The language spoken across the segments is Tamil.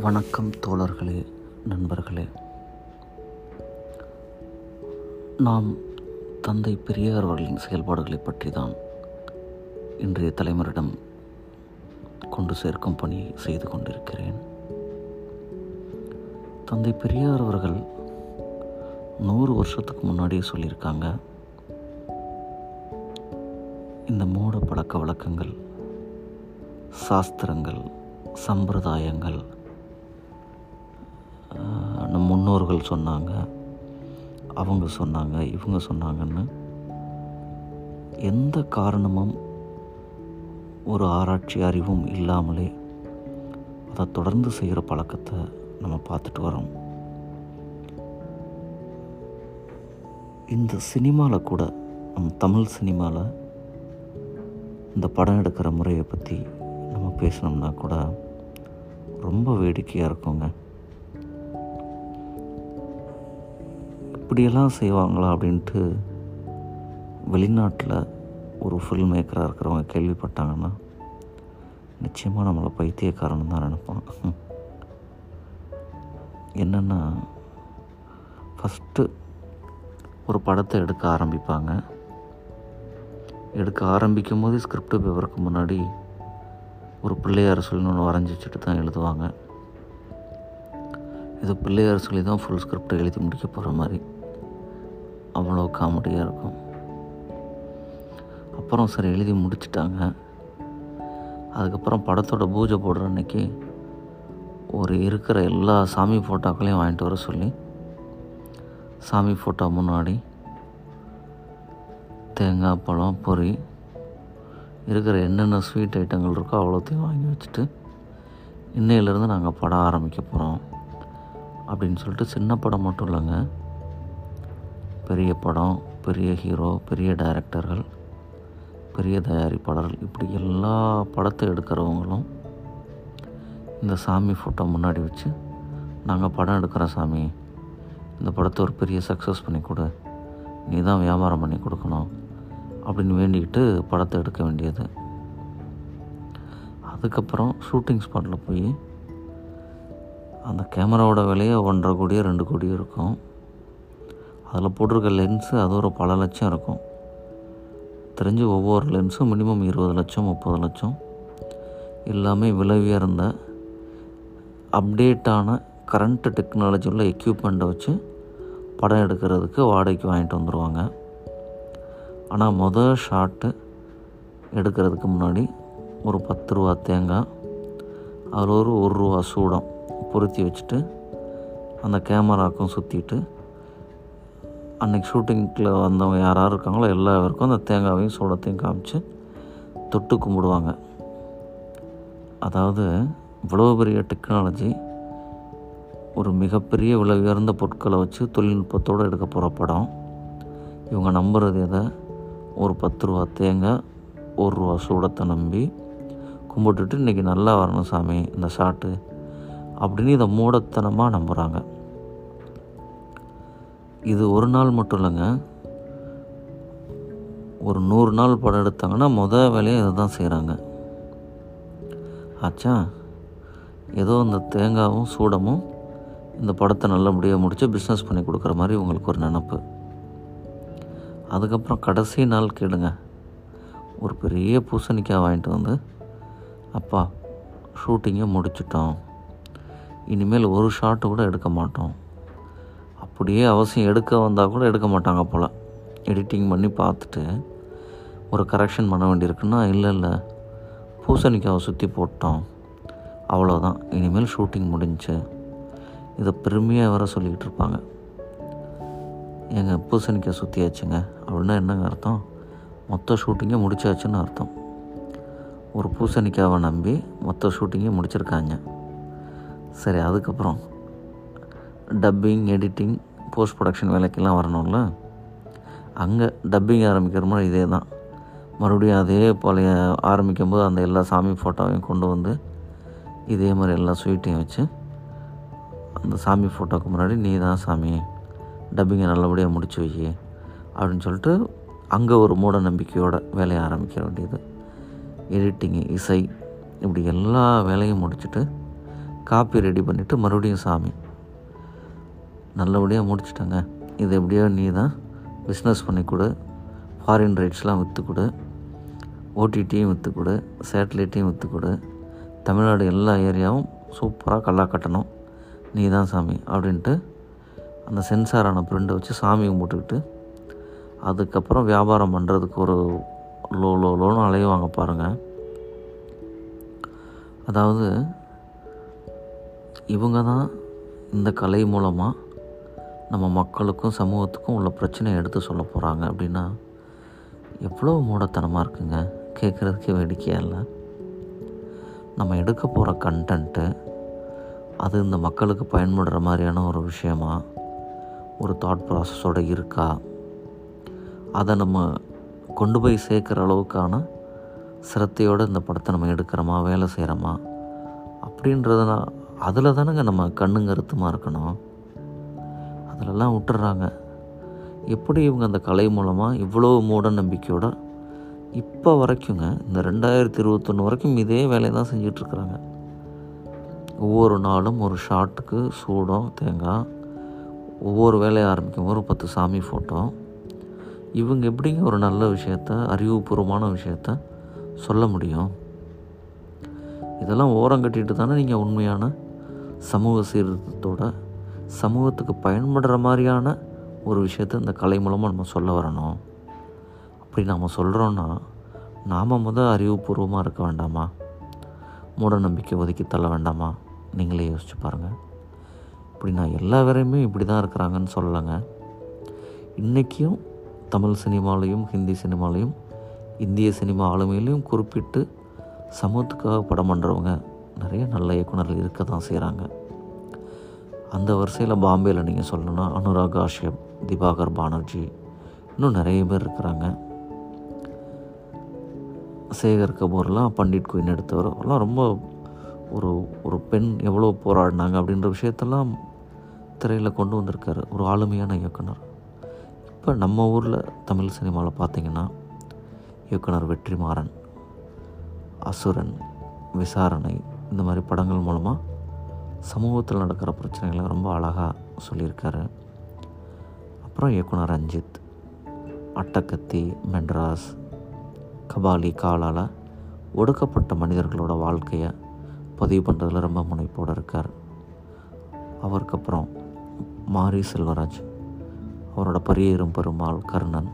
வணக்கம் தோழர்களே நண்பர்களே. நாம் தந்தை பெரியார் அவர்களின் செயல்பாடுகளை பற்றி தான் இன்றைய தலைமுறையிடம் கொண்டு சேர்க்கும் பணி செய்து கொண்டிருக்கிறேன். தந்தை பெரியார் அவர்கள் நூறு வருஷத்துக்கு முன்னாடியே சொல்லியிருக்காங்க இந்த மூட பழக்க வழக்கங்கள் சாஸ்திரங்கள் சம்பிரதாயங்கள் நம் முன்னோர்கள் சொன்னாங்க அவங்க சொன்னாங்க இவங்க சொன்னாங்கன்னு எந்த காரணமும் ஒரு ஆராய்ச்சி அறிவும் இல்லாமலே அதை தொடர்ந்து செய்கிற பழக்கத்தை நம்ம பார்த்துட்டு வரோம். இந்த சினிமாவில் கூட நம் தமிழ் சினிமாவில் இந்த படம் எடுக்கிற முறையை பற்றி நம்ம பேசினோம்னா கூட ரொம்ப வேடிக்கையாக இருக்குங்க. இப்படியெல்லாம் செய்வாங்களா அப்படின்ட்டு வெளிநாட்டில் ஒரு ஃபில்ம் மேக்கராக இருக்கிறவங்க கேள்விப்பட்டாங்கன்னா நிச்சயமாக நம்மளை பைத்தியக்காரன் தான் நினைப்பான். என்னென்னா ஃபஸ்ட்டு ஒரு படத்தை எடுக்க ஆரம்பிப்பாங்க. எடுக்க ஆரம்பிக்கும் போது ஸ்கிரிப்ட் பேப்பருக்கு முன்னாடி ஒரு பிள்ளையார் சொல்லி ஒன்று வரைஞ்சி வச்சுட்டு தான் எழுதுவாங்க. இது பிள்ளையார் சொல்லி தான் ஃபுல் ஸ்கிரிப்ட் எழுதி முடிக்க போகிற மாதிரி. அவ்வளோ காமெடியாக இருக்கும். அப்புறம் சரி எழுதி முடிச்சிட்டாங்க. அதுக்கப்புறம் படத்தோட பூஜை போடுற அன்னைக்கு ஒரு இருக்கிற எல்லா சாமி ஃபோட்டோக்களையும் வாங்கிட்டு வர சொல்லி சாமி ஃபோட்டோ முன்னாடி தேங்காய் பழம் பொரி இருக்கிற என்னென்ன ஸ்வீட் ஐட்டங்கள் இருக்கோ அவ்வளோத்தையும் வாங்கி வச்சுட்டு இன்னையிலேருந்து நாங்கள் படம் ஆரம்பிக்க போகிறோம் அப்படின்னு சொல்லிட்டு சின்ன படம் மட்டும் இல்லைங்க. பெரிய படம் பெரிய ஹீரோ பெரிய டைரக்டர்கள் பெரிய தயாரிப்பாளர்கள் இப்படி எல்லா படத்தை எடுக்கிறவங்களும் இந்த சாமி ஃபோட்டோ முன்னாடி வச்சு நாங்கள் படம் எடுக்கிறோம் சாமி இந்த படத்தை ஒரு பெரிய சக்ஸஸ் பண்ணி கொடு நீ தான் வியாபாரம் பண்ணி கொடுக்கணும் அப்படின்னு வேண்டிக்கிட்டு படத்தை எடுக்க வேண்டியது. அதுக்கப்புறம் ஷூட்டிங் ஸ்பாட்டில் போய் அந்த கேமராவோட விலையே ஒன்றரை கோடியோ ரெண்டு கோடியோ இருக்கும். அதில் போட்டிருக்க லென்ஸு அது ஒரு பல லட்சம் இருக்கும். தெரிஞ்சு ஒவ்வொரு லென்ஸும் மினிமம் இருபது லட்சம் முப்பது லட்சம். எல்லாமே விலை உயர்ந்த அப்டேட்டான கரண்ட் டெக்னாலஜி உள்ள எக்யூப்மெண்ட்டை வச்சு படம் எடுக்கிறதுக்கு வாடகைக்கு வாங்கிட்டு வந்துடுவாங்க ஆனால் மொதல் ஷாட்டு எடுக்கிறதுக்கு முன்னாடி ஒரு பத்து ரூபா தேங்காய் அதில் ஒரு ஒரு ரூபா சூடம் பொருத்தி வச்சுட்டு அந்த கேமராக்கும் சுற்றிட்டு அன்றைக்கி ஷூட்டிங்கில் வந்தவங்க யார் யார் இருக்காங்களோ எல்லாருக்கும் அந்த தேங்காவையும் சூடத்தையும் காமிச்சு தொட்டு கும்பிடுவாங்க. அதாவது இவ்வளோ பெரிய டெக்னாலஜி ஒரு மிகப்பெரிய விலை உயர்ந்த பொருட்களை வச்சு தொழில்நுட்பத்தோடு எடுக்க போகிற படம். இவங்க நம்புறது எதை? ஒரு பத்து ரூபா தேங்காய் ஒரு ரூபா சூடத்தை நம்பி கும்பிட்டுட்டு இன்றைக்கி நல்லா வரணும் சாமி இந்த ஷாட்டு அப்படின்னு இதை மூடத்தனமாக நம்புகிறாங்க இது ஒரு நாள் மட்டும் இல்லைங்க. ஒரு நூறு நாள் படம் எடுத்தாங்கன்னா மொதல் வேலையை இதை தான் செய்கிறாங்க ஆச்சா ஏதோ இந்த தேங்காவும் சூடமும் இந்த படத்தை நல்லபடியாக முடித்து பிஸ்னஸ் பண்ணி கொடுக்குற மாதிரி உங்களுக்கு ஒரு நினப்பு. அதுக்கப்புறம் கடைசி நாள் கேளுங்க. ஒரு பெரிய பூசணிக்காய் வாங்கிட்டு வந்து அப்பா ஷூட்டிங்கை முடிச்சிட்டோம். இனிமேல் ஒரு ஷாட்டு கூட எடுக்க மாட்டோம். அப்படியே அவசியம் எடுக்க வந்தால் கூட எடுக்க மாட்டாங்க போல். எடிட்டிங் பண்ணி பார்த்துட்டு ஒரு கரெக்ஷன் பண்ண வேண்டியிருக்குன்னா இல்லை இல்லை. பூசணிக்காவை சுற்றி போட்டோம். அவ்வளோதான் இனிமேல் ஷூட்டிங் முடிஞ்சுச்சு இதை பெருமையாக வேற சொல்லிக்கிட்டு இருப்பாங்க. எங்கள் பூசணிக்காய் சுற்றியாச்சுங்க அப்படின்னா என்னங்க அர்த்தம்? மொத்த ஷூட்டிங்கே முடிச்சாச்சுன்னு அர்த்தம். ஒரு பூசணிக்காவை நம்பி மொத்த ஷூட்டிங்கே முடிச்சிருக்காங்க. சரி அதுக்கப்புறம். டப்பிங் எடிட்டிங் போஸ்ட் ப்ரொடக்ஷன் வேலைக்கெல்லாம் வரணும்ல? அங்கே டப்பிங் ஆரம்பிக்கிற மாதிரி இதே தான் மறுபடியும் அதே பழைய ஆரம்பிக்கும் போது அந்த எல்லா சாமி ஃபோட்டோவையும் கொண்டு வந்து இதே மாதிரி எல்லா ஸ்வீட்டையும் வச்சு அந்த சாமி ஃபோட்டோக்கு முன்னாடி நீ தான் சாமி டப்பிங்கை நல்லபடியாக முடிச்சு வை அப்படின்னு சொல்லிட்டு அங்கே ஒரு மூட நம்பிக்கையோட வேலையை ஆரம்பிக்க வேண்டியது. எடிட்டிங்கு இசை இப்படி எல்லா வேலையும் முடிச்சுட்டு காப்பி ரெடி பண்ணிவிட்டு மறுபடியும் சாமி. நல்லபடியாக முடிச்சிட்டேங்க. இது எப்படியோ நீ தான் பிஸ்னஸ் பண்ணி கொடு ஃபாரின் ரைட்ஸ்லாம் விற்று கொடு ஓடிடியும் விற்று கொடு சேட்டலைட்டையும் விற்று கொடு தமிழ்நாடு எல்லா ஏரியாவும் சூப்பராக கல்லா கட்டணும். நீ தான் சாமி அப்படின்ட்டு அந்த சென்சாரான பிரிண்டை வச்சு சாமி கும்பிட்டுக்கிட்டு அதுக்கப்புறம் வியாபாரம் பண்ணுறதுக்கு ஒரு லோ லோ லோன்னு அலையுவாங்க பாருங்கள் அதாவது இவங்க தான் இந்த கலை மூலமாக நம்ம மக்களுக்கும் சமூகத்துக்கும் உள்ள பிரச்சனையை எடுத்து சொல்ல போகிறாங்க அப்படின்னா எவ்வளோ மூடத்தனமாக இருக்குங்க? கேட்குறதுக்கே வேடிக்கையாக இல்லை. நம்ம எடுக்க போகிற கண்டென்ட்டு அது இந்த மக்களுக்கு பயன்படுற மாதிரியான ஒரு விஷயமா? ஒரு தாட் ப்ராசஸோடு இருக்கா? அதை நம்ம கொண்டு போய் சேர்க்குற அளவுக்கான சிரத்தையோடு இந்த படத்தை நம்ம எடுக்கிறோமா? வேலை செய்கிறோமா அப்படின்றதுனா அதில் தானேங்க நம்ம கண்ணுங்கருத்துமாக இருக்கணும்? அதிலெல்லாம் விட்டுறாங்க. எப்படி இவங்க அந்த கலை மூலமாக இவ்வளோ மூட நம்பிக்கையோட இப்போ வரைக்குங்க இந்த ரெண்டாயிரத்தி இருபத்தொன்று வரைக்கும் இதே வேலையை தான் செஞ்சிட்ருக்குறாங்க. ஒவ்வொரு நாளும் ஒரு ஷாட்டுக்கு சூடம் தேங்காய் ஒவ்வொரு வேலையை ஆரம்பிக்கும் ஒரு பத்து சாமி ஃபோட்டோ இவங்க எப்படிங்க ஒரு நல்ல விஷயத்த அறிவுபூர்வமான விஷயத்த சொல்ல முடியும்? இதெல்லாம் ஓரம் கட்டிட்டு தானே நீங்கள் உண்மையான சமூக சீர்திருத்தத்தோட சமூகத்துக்கு பயன்படுற மாதிரியான ஒரு விஷயத்த இந்த கலை மூலமாக நம்ம சொல்ல வரணும். அப்படி நாம் சொல்கிறோன்னா நாம் முதல் அறிவுபூர்வமாக இருக்க வேண்டாமா? மூட நம்பிக்கை ஒதுக்கி தள்ள வேண்டாமா? நீங்களே யோசிச்சு பாருங்கள் இப்படி நான் எல்லா வேறையுமே இப்படி தான் இருக்கிறாங்கன்னு சொல்லலைங்க. இன்றைக்கும் தமிழ் சினிமாலையும் ஹிந்தி சினிமாலையும் இந்திய சினிமா ஆளுமையிலையும் குறிப்பிட்டு சமூகத்துக்காக படம் பண்ணுறவங்க நிறைய நல்ல இயக்குநர்கள் இருக்க தான் செய்கிறாங்க அந்த வரிசையில் பாம்பேயில் நீங்கள் சொல்லணும்னா அனுராக் காஷ்யப் திவாகர் பானர்ஜி இன்னும் நிறைய பேர் இருக்கிறாங்க. சேகர் கபூர்லாம் பண்டிட் குயின் எடுத்தவர். எல்லாம் ரொம்ப ஒரு ஒரு பெண் எவ்வளோ போராடினாங்க அப்படின்ற விஷயத்தெல்லாம் திரையில் கொண்டு வந்திருக்காரு. ஒரு ஆளுமையான இயக்குனர். இப்போ நம்ம ஊரில் தமிழ் சினிமாவில் பார்த்திங்கன்னா இயக்குனர் வெற்றிமாறன் அசுரன் விசாரணை இந்த மாதிரி படங்கள் மூலமாக சமூகத்தில் நடக்கிற பிரச்சனைகளை ரொம்ப அழகாக சொல்லியிருக்காரு. அப்புறம் இயக்குனர் ரஞ்சித் அட்டக்கத்தி மெட்ராஸ் கபாலி காலால் ஒடுக்கப்பட்ட மனிதர்களோட வாழ்க்கையை பதிவு பண்ணுறதுல ரொம்ப முனைப்போடு இருக்கார். அவருக்கு அப்புறம் மாரி செல்வராஜ் அவரோட பரியேறும் பெருமாள் கர்ணன்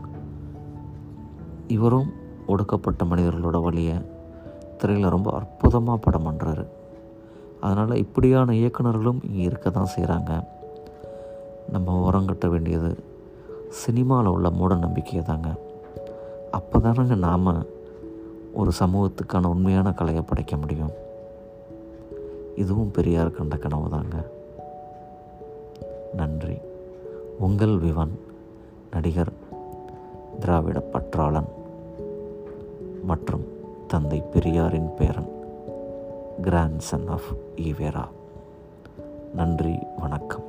இவரும் ஒடுக்கப்பட்ட மனிதர்களோட வழியை திரையில் ரொம்ப அற்புதமாக படம் பண்ணுறாரு அதனால் இப்படியான இயக்குநர்களும் இங்கே இருக்க தான் செய்கிறாங்க. நம்ம உரங்கட்ட வேண்டியது சினிமாவில் உள்ள மூட நம்பிக்கையை தாங்க. அப்போ தானங்க நாம் ஒரு சமூகத்துக்கான உண்மையான கலையை படைக்க முடியும். இதுவும் பெரியார் கண்ட கனவு தாங்க. நன்றி. உங்கள் விவன் நடிகர் திராவிட பற்றாளன் மற்றும் தந்தை பெரியாரின் பேரன். கிராண்ட் சன் ஆஃப் ஈவேரா நன்றி வணக்கம்.